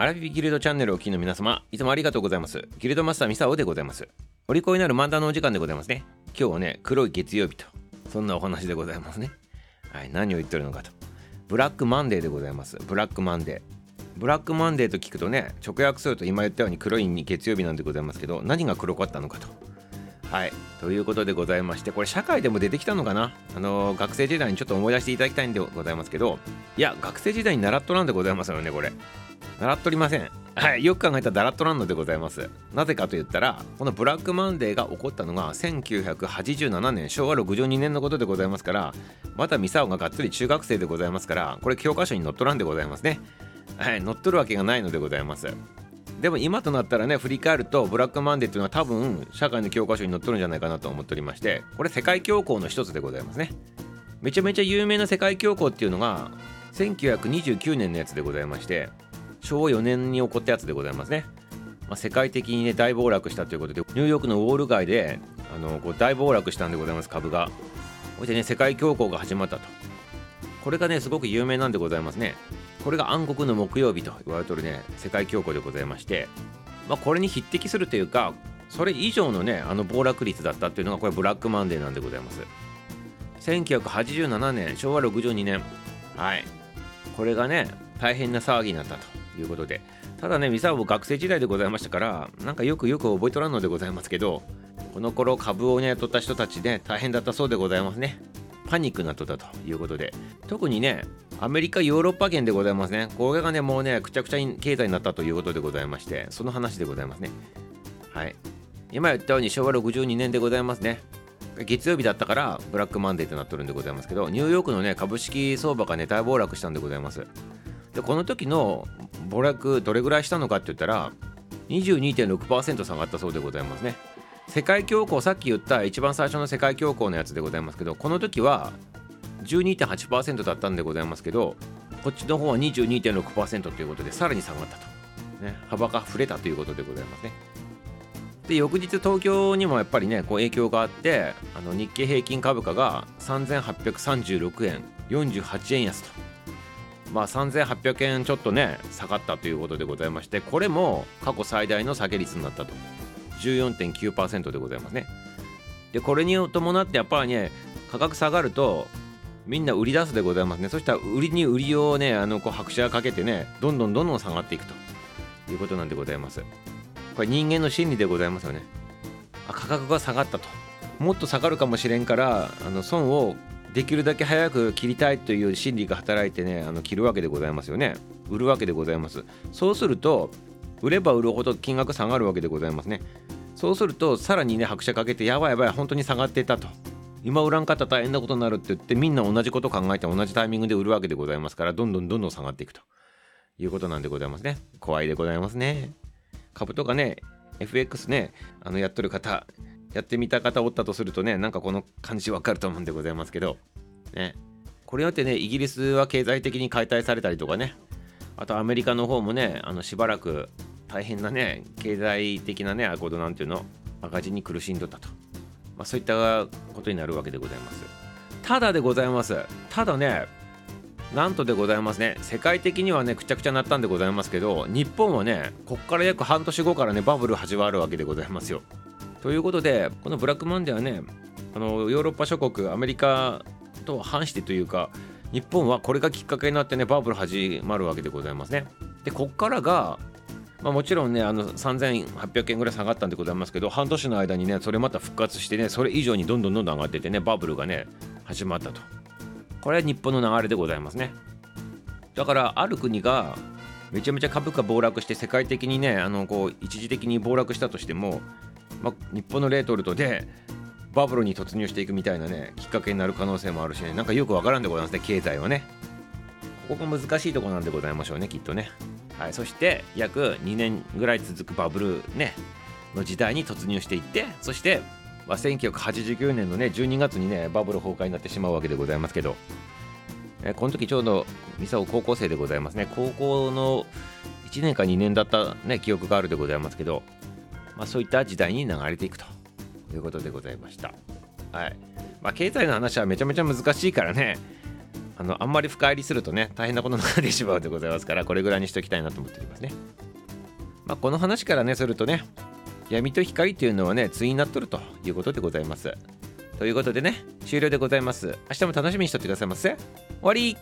アラフィフギルドチャンネルをお聞きの皆様、いつもありがとうございます。ギルドマスターミサオでございます。お利口になる漫談のお時間でございますね。今日はね、黒い月曜日と、そんなお話でございますね。はい、何を言ってるのかと。ブラックマンデーでございます。ブラックマンデー。ブラックマンデーと聞くとね、直訳すると今言ったように黒い月曜日なんでございますけど、何が黒かったのかと。はい。ということでございまして、これ社会でも出てきたのかなあの、学生時代にちょっと思い出していただきたいんでございますけど、いや、学生時代に習っとらんでございますよね、これ。習っとりません。はい、よく考えたら習っとらんでございます。なぜかと言ったら、このブラックマンデーが起こったのが1987年、昭和62年のことでございますから、またミサオががっつり中学生でございますから、これ教科書に載っとらんでございますね。はい、載っとるわけがないのでございます。でも今となったらね、振り返ると、ブラックマンデーっていうのは多分、社会の教科書に載っとるんじゃないかなと思っておりまして、これ世界恐慌の一つでございますね。めちゃめちゃ有名な世界恐慌っていうのが、1929年のやつでございまして、昭和4年に起こったやつでございますね。まあ、世界的にね大暴落したということでニューヨークのウォール街であのこう大暴落したんでございます株が。そしてね世界恐慌が始まったと。これがねすごく有名なんでございますね。これが暗黒の木曜日と言われてるね世界恐慌でございまして、まあ、これに匹敵するというかそれ以上のねあの暴落率だったっていうのがこれブラックマンデーなんでございます。1987年昭和62年はいこれがね大変な騒ぎになったということで。ただねミサオ学生時代でございましたからなんかよくよく覚えとらんのでございますけどこの頃株をね取った人たちで大変だったそうでございますね。パニックなっとったということで。特にねアメリカヨーロッパ圏でございますね。これがねもうねくちゃくちゃに経済になったということでございましてその話でございますね。はい。今言ったように昭和62年でございますね。月曜日だったからブラックマンデーってなっとるんでございますけどニューヨークのね株式相場がね大暴落したんでございます。でこの時の暴落どれぐらいしたのかって言ったら22.6%下がったそうでございますね。世界恐慌さっき言った一番最初の世界恐慌のやつでございますけどこの時は12.8%だったんでございますけどこっちの方は22.6%ということでさらに下がったと、ね、幅が触れたということでございますね。で翌日東京にもやっぱりねこう影響があってあの日経平均株価が3836円48円安と。まあ、3800円ちょっとね下がったということでございましてこれも過去最大の下げ率になったと。14.9%でございますね。でこれに伴ってやっぱりね価格下がるとみんな売り出すでございますね。そしたら売りに売りをねあのこう拍車かけてねどんどんどんどん下がっていくと。いうことなんでございます。これ人間の心理でございますよね。あ価格が下がったと。もっと下がるかもしれんからあの損をできるだけ早く切りたいという心理が働いてねあの切るわけでございますよね。売るわけでございます。そうすると売れば売るほど金額下がるわけでございますね。そうするとさらにね拍車かけてやばいやばい本当に下がってたと。今売らんかったら大変なことになるって言ってみんな同じこと考えて同じタイミングで売るわけでございますからどんどんどんどん下がっていくと。いうことなんでございますね。怖いでございますね。株とかね FX ねあのやっとる方やってみた方おったとするとねなんかこの感じわかると思うんでございますけどね。これによってねイギリスは経済的に解体されたりとかね。あとアメリカの方もねあのしばらく大変なね経済的なねアコードなんていうの赤字に苦しんどったと、まあ、そういったことになるわけでございます。ただでございます。ただねなんとでございますね。世界的にはねくちゃくちゃなったんでございますけど日本はねこっから約半年後からねバブル始まるわけでございますよ。ということでこのブラックマンデーはねあのヨーロッパ諸国アメリカと反してというか日本はこれがきっかけになってねバブル始まるわけでございますね。でこっからがまあ、もちろんねあの3800円ぐらい下がったんでございますけど半年の間にねそれまた復活してねそれ以上にどんどんどんどん上がっててねバブルがね始まったとこれは日本の流れでございますねだからある国がめちゃめちゃ株価暴落して世界的にねあのこう一時的に暴落したとしてもまあ、日本のレートルトでバブルに突入していくみたいなねきっかけになる可能性もあるしね。なんかよくわからんでございますね経済はね。ここが難しいとこなんでございましょうねきっとね。はいそして約2年ぐらい続くバブルねの時代に突入していってそしてまあ、1989年のね12月にねバブル崩壊になってしまうわけでございますけど、えこの時ちょうどミサオ高校生でございますね。高校の1年か2年だったね記憶があるでございますけどまあ、そういった時代に流れていくということでございました。はいまあ、経済の話はめちゃめちゃ難しいからねあのあんまり深入りするとね大変なことになってしまうでございますからこれぐらいにしておきたいなと思っておりますね。まあ、この話からねするとね闇と光っていうのはね対になっとるということでございます。ということでね終了でございます。明日も楽しみにしとってくださいませ。終わり